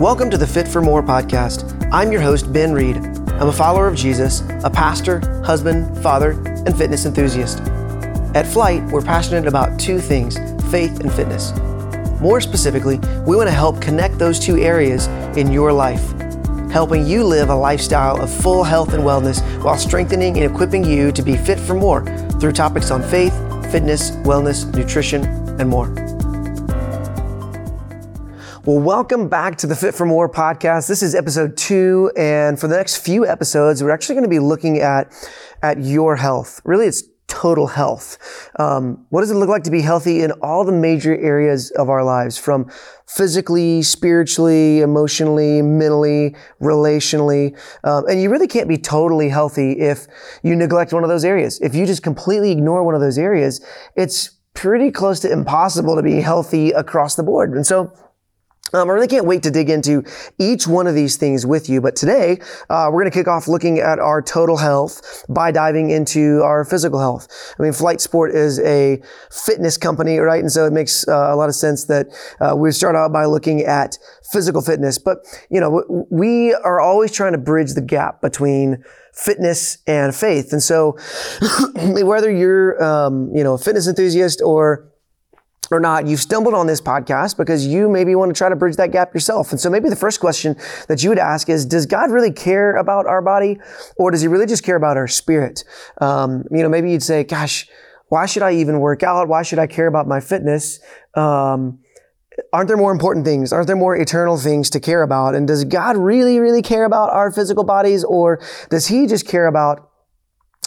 Welcome to the Fit for More podcast. I'm your host, Ben Reed. I'm a follower of Jesus, a pastor, husband, father, and fitness enthusiast. At Flyte, we're passionate about two things faith and fitness. More specifically, we want to help connect those two areas in your life, helping you live a lifestyle of full health and wellness while strengthening and equipping you to be fit for more through topics on faith, fitness, wellness, nutrition, and more. Well, welcome back to the Fit for More podcast. This is episode two, and for the next few episodes, we're actually going to be looking at at your health. Really, it's total health. Um, what does it look like to be healthy in all the major areas of our lives, from physically, spiritually, emotionally, mentally, relationally? Um, and you really can't be totally healthy if you neglect one of those areas. If you just completely ignore one of those areas, it's pretty close to impossible to be healthy across the board. And so um, I really can't wait to dig into each one of these things with you. But today, uh, we're going to kick off looking at our total health by diving into our physical health. I mean, Flyte Sport is a fitness company, right? And so it makes uh, a lot of sense that uh, we start out by looking at physical fitness. But, you know, we are always trying to bridge the gap between fitness and faith. And so whether you're, um, you know, a fitness enthusiast or or not, you've stumbled on this podcast because you maybe want to try to bridge that gap yourself. And so maybe the first question that you would ask is, does God really care about our body or does he really just care about our spirit? Um, you know, maybe you'd say, gosh, why should I even work out? Why should I care about my fitness? Um, aren't there more important things? Aren't there more eternal things to care about? And does God really, really care about our physical bodies or does he just care about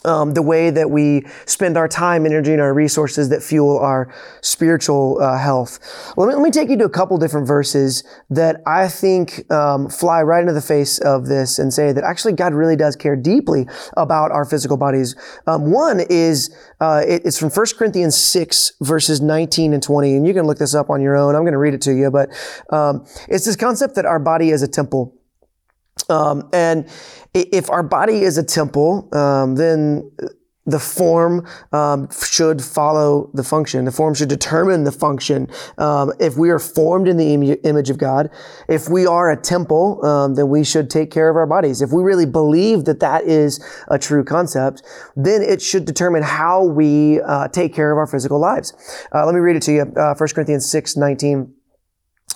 um, the way that we spend our time, energy, and our resources that fuel our spiritual uh, health. Let me, let me take you to a couple different verses that I think um, fly right into the face of this and say that actually God really does care deeply about our physical bodies. Um, one is uh, it, it's from 1 Corinthians 6, verses 19 and 20, and you can look this up on your own. I'm going to read it to you, but um, it's this concept that our body is a temple. Um, and if our body is a temple, um, then the form um, should follow the function. The form should determine the function. Um, if we are formed in the Im- image of God, if we are a temple, um, then we should take care of our bodies. If we really believe that that is a true concept, then it should determine how we uh, take care of our physical lives. Uh, let me read it to you. Uh, 1 Corinthians 6, 19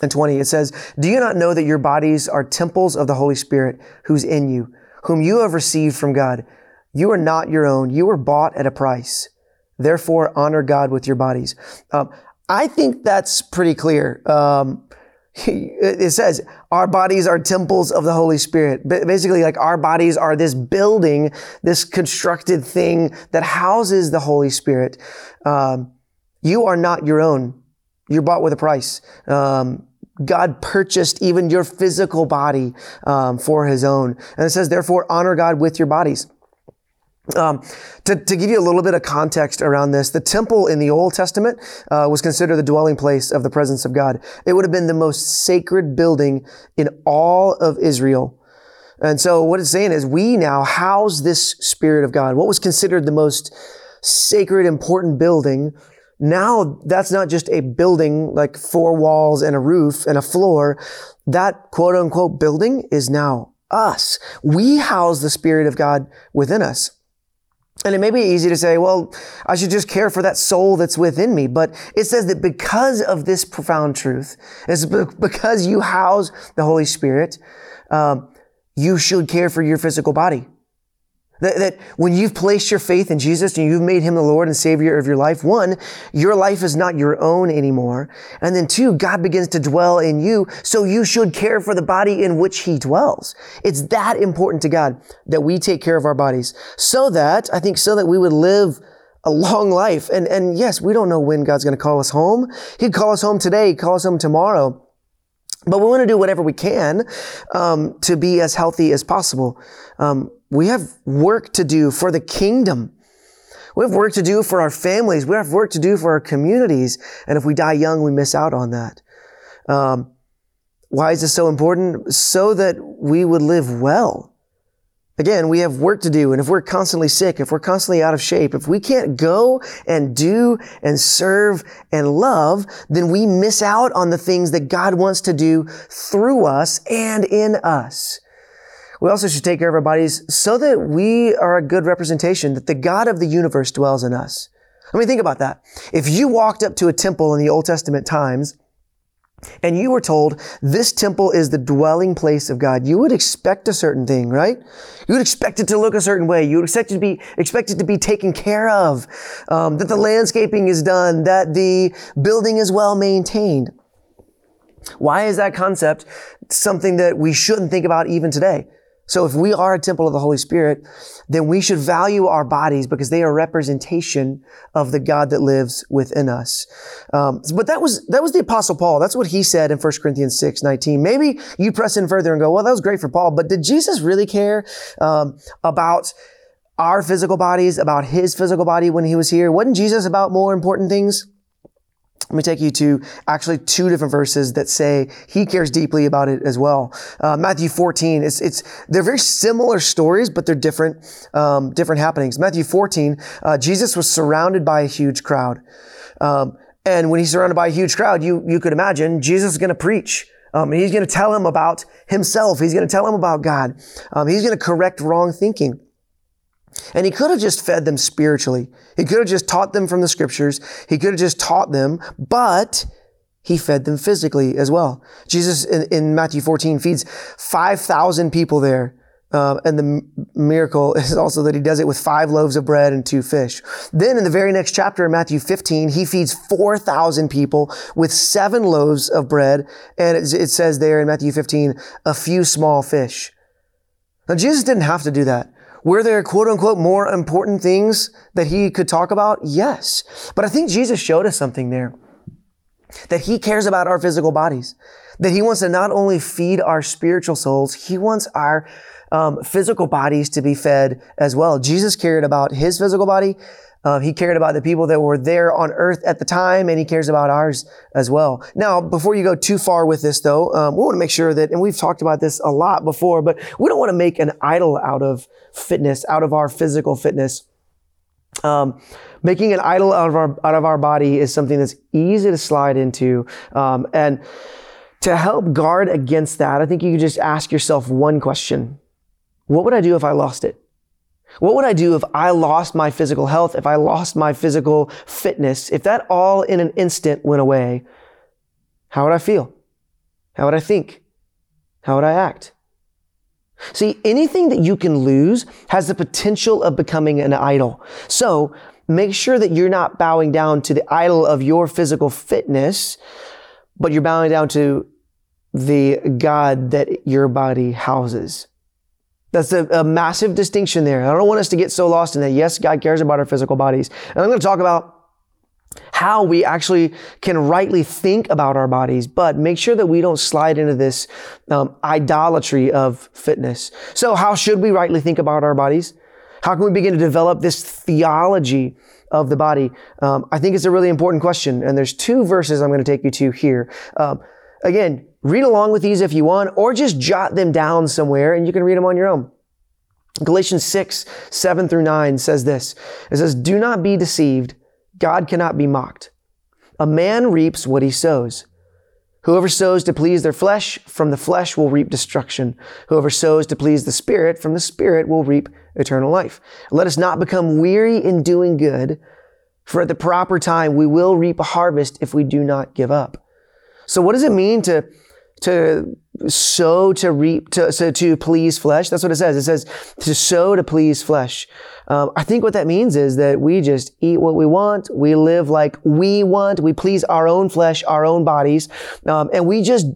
and 20. It says, Do you not know that your bodies are temples of the Holy Spirit who's in you, whom you have received from God? You are not your own. You were bought at a price. Therefore, honor God with your bodies. Um, I think that's pretty clear. Um, it says our bodies are temples of the Holy Spirit. Basically, like our bodies are this building, this constructed thing that houses the Holy Spirit. Um, you are not your own. You're bought with a price. Um, God purchased even your physical body um, for His own. And it says, therefore, honor God with your bodies. Um, to, to, give you a little bit of context around this, the temple in the Old Testament uh, was considered the dwelling place of the presence of God. It would have been the most sacred building in all of Israel. And so what it's saying is we now house this Spirit of God. What was considered the most sacred, important building now that's not just a building like four walls and a roof and a floor. That quote unquote building is now us. We house the Spirit of God within us. And it may be easy to say, well, I should just care for that soul that's within me. But it says that because of this profound truth, it's because you house the Holy Spirit, um, you should care for your physical body. That, that, when you've placed your faith in Jesus and you've made him the Lord and Savior of your life, one, your life is not your own anymore. And then two, God begins to dwell in you. So you should care for the body in which he dwells. It's that important to God that we take care of our bodies so that, I think, so that we would live a long life. And, and yes, we don't know when God's going to call us home. He'd call us home today, call us home tomorrow. But we want to do whatever we can um, to be as healthy as possible. Um, we have work to do for the kingdom. We have work to do for our families. We have work to do for our communities. And if we die young, we miss out on that. Um, why is this so important? So that we would live well. Again, we have work to do. And if we're constantly sick, if we're constantly out of shape, if we can't go and do and serve and love, then we miss out on the things that God wants to do through us and in us. We also should take care of our bodies so that we are a good representation that the God of the universe dwells in us. I mean, think about that. If you walked up to a temple in the Old Testament times and you were told this temple is the dwelling place of God, you would expect a certain thing, right? You would expect it to look a certain way. You would expect it to be expect it to be taken care of, um, that the landscaping is done, that the building is well maintained. Why is that concept something that we shouldn't think about even today? So if we are a temple of the Holy Spirit, then we should value our bodies because they are representation of the God that lives within us. Um, but that was that was the Apostle Paul. That's what he said in 1 Corinthians 6, 19. Maybe you press in further and go, well, that was great for Paul, but did Jesus really care um, about our physical bodies, about his physical body when he was here? Wasn't Jesus about more important things? Let me take you to actually two different verses that say he cares deeply about it as well. Uh, Matthew 14, it's, it's, they're very similar stories, but they're different, um, different happenings. Matthew 14, uh, Jesus was surrounded by a huge crowd. Um, and when he's surrounded by a huge crowd, you, you could imagine Jesus is going to preach. Um, and he's going to tell him about himself. He's going to tell him about God. Um, he's going to correct wrong thinking. And he could have just fed them spiritually. He could have just taught them from the scriptures. He could have just taught them, but he fed them physically as well. Jesus in, in Matthew 14 feeds 5,000 people there. Uh, and the miracle is also that he does it with five loaves of bread and two fish. Then in the very next chapter in Matthew 15, he feeds 4,000 people with seven loaves of bread. And it, it says there in Matthew 15, a few small fish. Now Jesus didn't have to do that. Were there quote unquote more important things that he could talk about? Yes. But I think Jesus showed us something there. That he cares about our physical bodies. That he wants to not only feed our spiritual souls, he wants our um, physical bodies to be fed as well. Jesus cared about his physical body. Uh, he cared about the people that were there on earth at the time, and he cares about ours as well. Now, before you go too far with this, though, um, we want to make sure that, and we've talked about this a lot before, but we don't want to make an idol out of fitness, out of our physical fitness. Um, making an idol out of our out of our body is something that's easy to slide into, um, and to help guard against that, I think you could just ask yourself one question: What would I do if I lost it? What would I do if I lost my physical health, if I lost my physical fitness, if that all in an instant went away? How would I feel? How would I think? How would I act? See, anything that you can lose has the potential of becoming an idol. So make sure that you're not bowing down to the idol of your physical fitness, but you're bowing down to the God that your body houses. That's a, a, massive distinction there. I don't want us to get so lost in that. Yes, God cares about our physical bodies. And I'm going to talk about how we actually can rightly think about our bodies, but make sure that we don't slide into this um, idolatry of fitness. So, how should we rightly think about our bodies? How can we begin to develop this theology of the body? Um, I think it's a really important question, and there's two verses I'm going to take you to here. Um, again, Read along with these if you want, or just jot them down somewhere and you can read them on your own. Galatians 6, 7 through 9 says this. It says, Do not be deceived. God cannot be mocked. A man reaps what he sows. Whoever sows to please their flesh, from the flesh will reap destruction. Whoever sows to please the Spirit, from the Spirit will reap eternal life. Let us not become weary in doing good, for at the proper time we will reap a harvest if we do not give up. So what does it mean to to sow to reap to so to please flesh. That's what it says. It says to sow to please flesh. Um, I think what that means is that we just eat what we want. We live like we want. We please our own flesh, our own bodies, um, and we just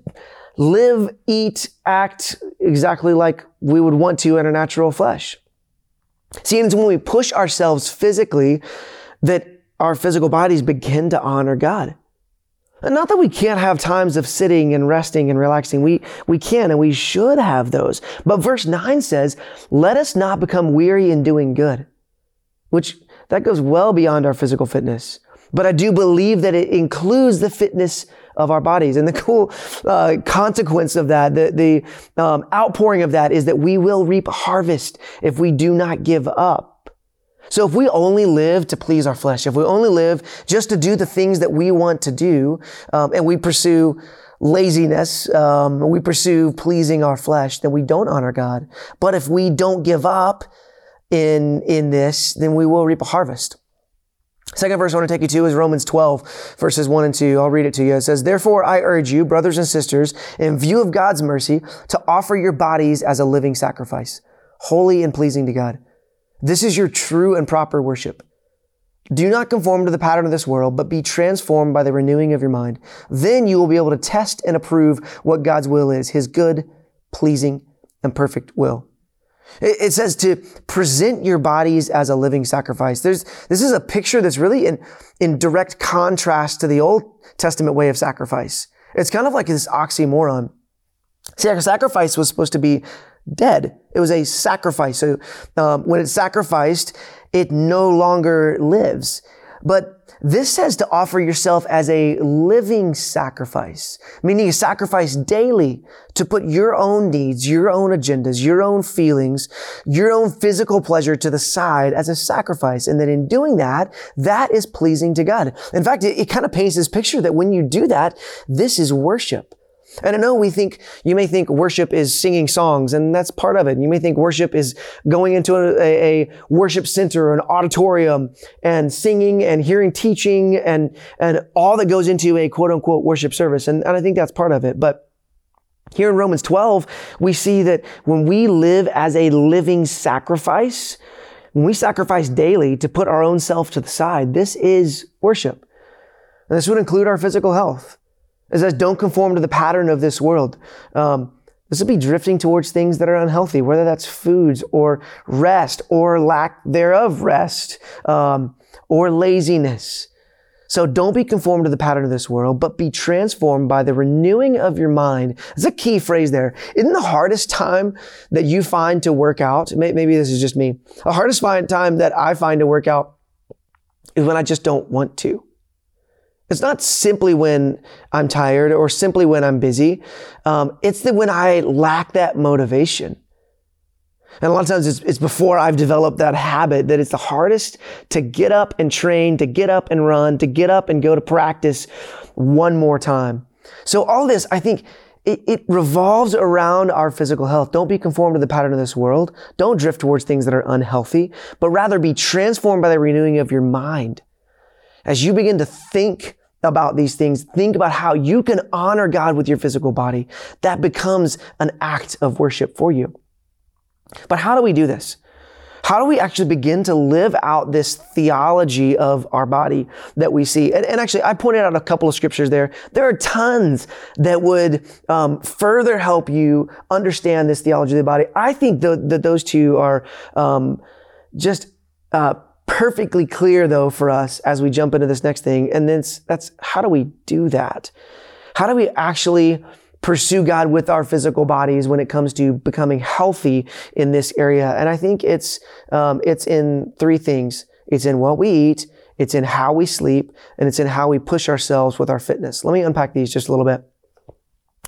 live, eat, act exactly like we would want to in our natural flesh. See, it's when we push ourselves physically that our physical bodies begin to honor God. Not that we can't have times of sitting and resting and relaxing. We, we can and we should have those. But verse 9 says, let us not become weary in doing good, which that goes well beyond our physical fitness. But I do believe that it includes the fitness of our bodies. And the cool uh, consequence of that, the, the um, outpouring of that is that we will reap harvest if we do not give up. So if we only live to please our flesh, if we only live just to do the things that we want to do, um, and we pursue laziness, um, we pursue pleasing our flesh, then we don't honor God. But if we don't give up in, in this, then we will reap a harvest. Second verse I want to take you to is Romans 12, verses 1 and 2. I'll read it to you. It says, Therefore I urge you, brothers and sisters, in view of God's mercy, to offer your bodies as a living sacrifice, holy and pleasing to God. This is your true and proper worship. Do not conform to the pattern of this world, but be transformed by the renewing of your mind. Then you will be able to test and approve what God's will is, his good, pleasing, and perfect will. It says to present your bodies as a living sacrifice. There's, this is a picture that's really in, in direct contrast to the Old Testament way of sacrifice. It's kind of like this oxymoron. See, sacrifice was supposed to be dead. It was a sacrifice. So um, when it's sacrificed, it no longer lives. But this says to offer yourself as a living sacrifice, meaning a sacrifice daily to put your own needs, your own agendas, your own feelings, your own physical pleasure to the side as a sacrifice. And that in doing that, that is pleasing to God. In fact, it, it kind of paints this picture that when you do that, this is worship. And I know we think, you may think worship is singing songs, and that's part of it. You may think worship is going into a, a, worship center an auditorium and singing and hearing teaching and, and all that goes into a quote unquote worship service. And, and I think that's part of it. But here in Romans 12, we see that when we live as a living sacrifice, when we sacrifice daily to put our own self to the side, this is worship. And this would include our physical health. It says, don't conform to the pattern of this world. Um, this will be drifting towards things that are unhealthy, whether that's foods or rest or lack thereof rest um, or laziness. So don't be conformed to the pattern of this world, but be transformed by the renewing of your mind. That's a key phrase there. Isn't the hardest time that you find to work out? Maybe this is just me. The hardest time that I find to work out is when I just don't want to. It's not simply when I'm tired or simply when I'm busy. Um, it's that when I lack that motivation. And a lot of times it's, it's before I've developed that habit that it's the hardest to get up and train, to get up and run, to get up and go to practice one more time. So all this, I think, it, it, revolves around our physical health. Don't be conformed to the pattern of this world. Don't drift towards things that are unhealthy, but rather be transformed by the renewing of your mind. As you begin to think about these things, think about how you can honor God with your physical body. That becomes an act of worship for you. But how do we do this? How do we actually begin to live out this theology of our body that we see? And, and actually, I pointed out a couple of scriptures there. There are tons that would um, further help you understand this theology of the body. I think that those two are um, just uh, perfectly clear though for us as we jump into this next thing. And then that's how do we do that? How do we actually pursue God with our physical bodies when it comes to becoming healthy in this area? And I think it's, um, it's in three things. It's in what we eat, it's in how we sleep, and it's in how we push ourselves with our fitness. Let me unpack these just a little bit.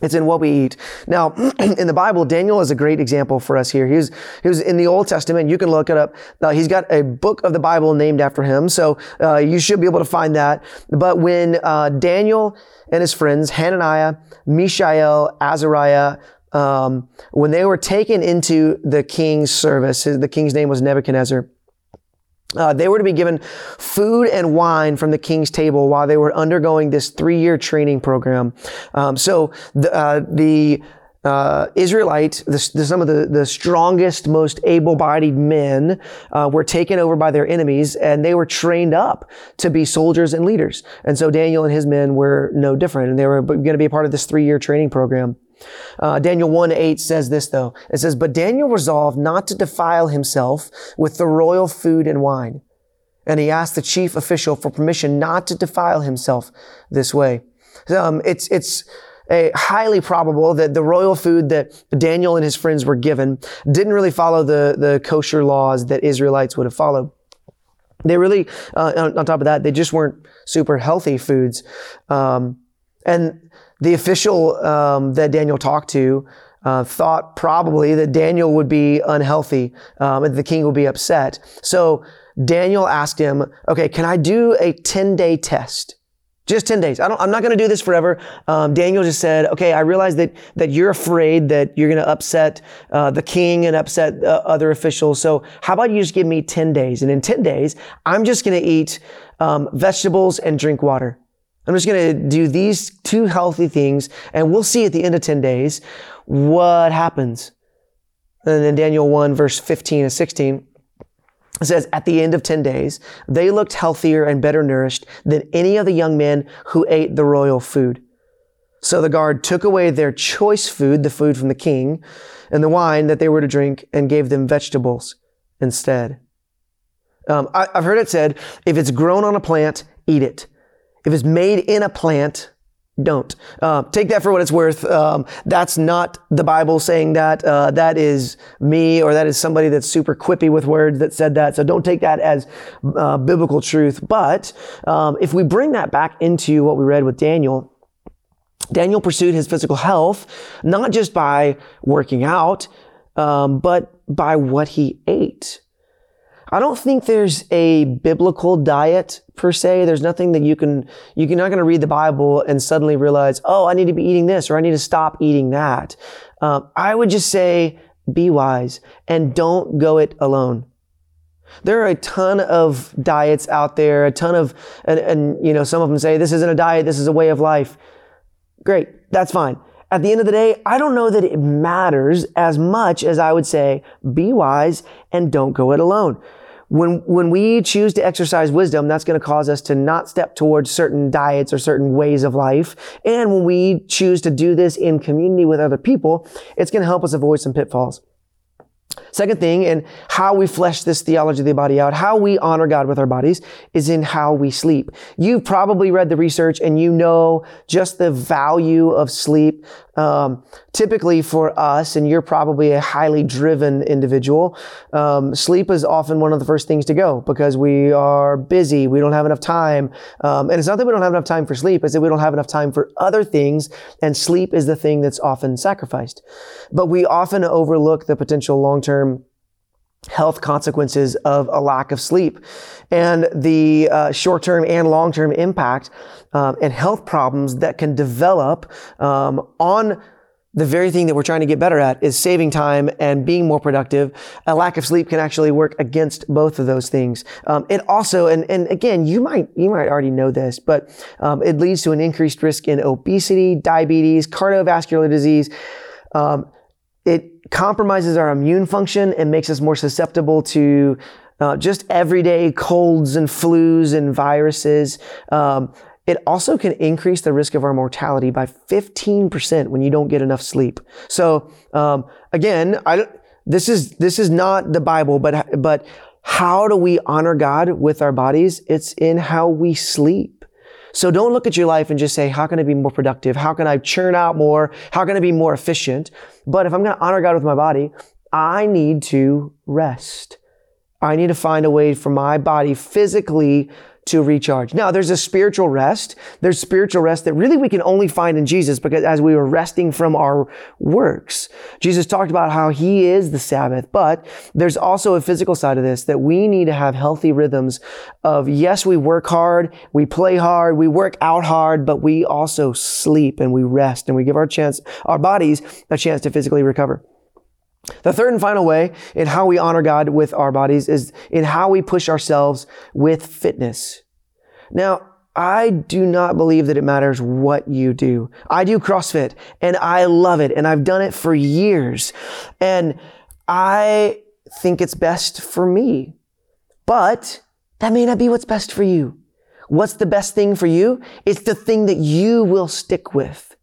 It's in what we eat. Now, in the Bible, Daniel is a great example for us here. He was, he was in the Old Testament. You can look it up. Uh, he's got a book of the Bible named after him. So, uh, you should be able to find that. But when, uh, Daniel and his friends, Hananiah, Mishael, Azariah, um, when they were taken into the king's service, the king's name was Nebuchadnezzar. Uh, they were to be given food and wine from the king's table while they were undergoing this three-year training program. Um, so the, uh, the uh, Israelite, the, the, some of the, the strongest, most able-bodied men uh, were taken over by their enemies, and they were trained up to be soldiers and leaders. And so Daniel and his men were no different, and they were going to be a part of this three-year training program. Uh, Daniel 1 8 says this though. It says, But Daniel resolved not to defile himself with the royal food and wine. And he asked the chief official for permission not to defile himself this way. Um, it's, it's, a highly probable that the royal food that Daniel and his friends were given didn't really follow the, the kosher laws that Israelites would have followed. They really, uh, on, top of that, they just weren't super healthy foods. Um, And the official um, that Daniel talked to uh, thought probably that Daniel would be unhealthy um, and the king would be upset. So Daniel asked him, okay, can I do a 10 day test? Just 10 days. I don't, I'm not going to do this forever. Um, Daniel just said, okay, I realize that, that you're afraid that you're going to upset uh, the king and upset uh, other officials. So how about you just give me 10 days? And in 10 days, I'm just going to eat um, vegetables and drink water. I'm just going to do these two healthy things and we'll see at the end of 10 days what happens. And then Daniel 1 verse 15 and 16 says, at the end of 10 days, they looked healthier and better nourished than any of the young men who ate the royal food. So the guard took away their choice food, the food from the king, and the wine that they were to drink, and gave them vegetables instead. Um, I, I've heard it said, if it's grown on a plant, eat it. If it's made in a plant, don't. Uh, take that for what it's worth. Um, that's not the Bible saying that. Uh, that is me or that is somebody that's super quippy with words that said that. So don't take that as uh, biblical truth. But um, if we bring that back into what we read with Daniel, Daniel pursued his physical health not just by working out, um, but by what he ate. I don't think there's a biblical diet per se. There's nothing that you can, you're not going to read the Bible and suddenly realize, oh, I need to be eating this or I need to stop eating that. Um, I would just say be wise and don't go it alone. There are a ton of diets out there, a ton of, and, and you know, some of them say this isn't a diet, this is a way of life. Great, that's fine. At the end of the day, I don't know that it matters as much as I would say be wise and don't go it alone. When, when we choose to exercise wisdom, that's going to cause us to not step towards certain diets or certain ways of life. And when we choose to do this in community with other people, it's going to help us avoid some pitfalls. Second thing, and how we flesh this theology of the body out, how we honor God with our bodies, is in how we sleep. You've probably read the research and you know just the value of sleep. Um, typically for us, and you're probably a highly driven individual, um, sleep is often one of the first things to go because we are busy. We don't have enough time. Um, and it's not that we don't have enough time for sleep, it's that we don't have enough time for other things. And sleep is the thing that's often sacrificed. But we often overlook the potential long term health consequences of a lack of sleep and the uh, short-term and long-term impact um, and health problems that can develop um, on the very thing that we're trying to get better at is saving time and being more productive. A lack of sleep can actually work against both of those things. Um, it also, and, and again, you might you might already know this, but um, it leads to an increased risk in obesity, diabetes, cardiovascular disease. Um, it compromises our immune function and makes us more susceptible to uh, just everyday colds and flus and viruses. Um, it also can increase the risk of our mortality by 15% when you don't get enough sleep. So, um, again, I, this is, this is not the Bible, but, but how do we honor God with our bodies? It's in how we sleep. So don't look at your life and just say, how can I be more productive? How can I churn out more? How can I be more efficient? But if I'm going to honor God with my body, I need to rest. I need to find a way for my body physically to recharge. Now, there's a spiritual rest. There's spiritual rest that really we can only find in Jesus because as we were resting from our works, Jesus talked about how he is the Sabbath, but there's also a physical side of this that we need to have healthy rhythms of, yes, we work hard, we play hard, we work out hard, but we also sleep and we rest and we give our chance, our bodies a chance to physically recover. The third and final way in how we honor God with our bodies is in how we push ourselves with fitness. Now, I do not believe that it matters what you do. I do CrossFit and I love it and I've done it for years and I think it's best for me. But that may not be what's best for you. What's the best thing for you? It's the thing that you will stick with.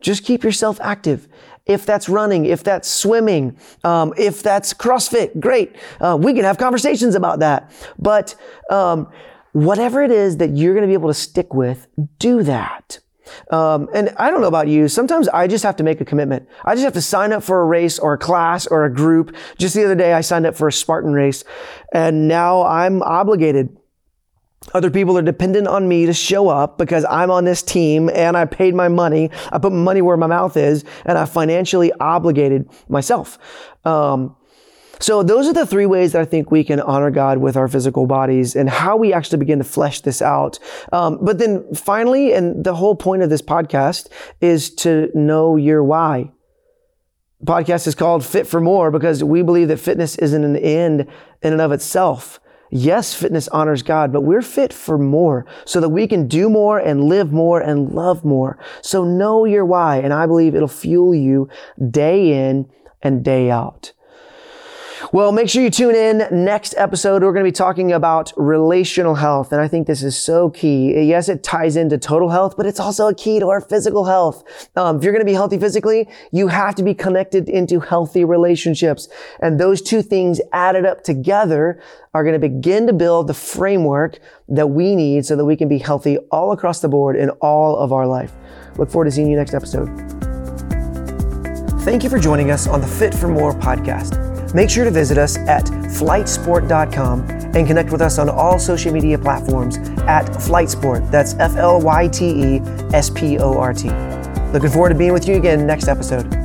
Just keep yourself active if that's running, if that's swimming, um, if that's CrossFit, great. Uh, we can have conversations about that. But um, whatever it is that you're going to be able to stick with, do that. Um, and I don't know about you. Sometimes I just have to make a commitment. I just have to sign up for a race or a class or a group. Just the other day, I signed up for a Spartan race, and now I'm obligated Other people are dependent on me to show up because I'm on this team and I paid my money. I put money where my mouth is and I financially obligated myself. Um, so those are the three ways that I think we can honor God with our physical bodies and how we actually begin to flesh this out. Um, but then finally, and the whole point of this podcast is to know your why. podcast is called Fit for More because we believe that fitness isn't an end in and of itself. Yes, fitness honors God, but we're fit for more so that we can do more and live more and love more. So know your why, and I believe it'll fuel you day in and day out. Well, make sure you tune in next episode. We're going to be talking about relational health. And I think this is so key. Yes, it ties into total health, but it's also a key to our physical health. Um, if you're going to be healthy physically, you have to be connected into healthy relationships. And those two things added up together are going to begin to build the framework that we need so that we can be healthy all across the board in all of our life. Look forward to seeing you next episode. Thank you for joining us on the Fit for More podcast. Make sure to visit us at flytesport.com and connect with us on all social media platforms at FlyteSport. That's F L Y T E S P O R T. Looking forward to being with you again next episode.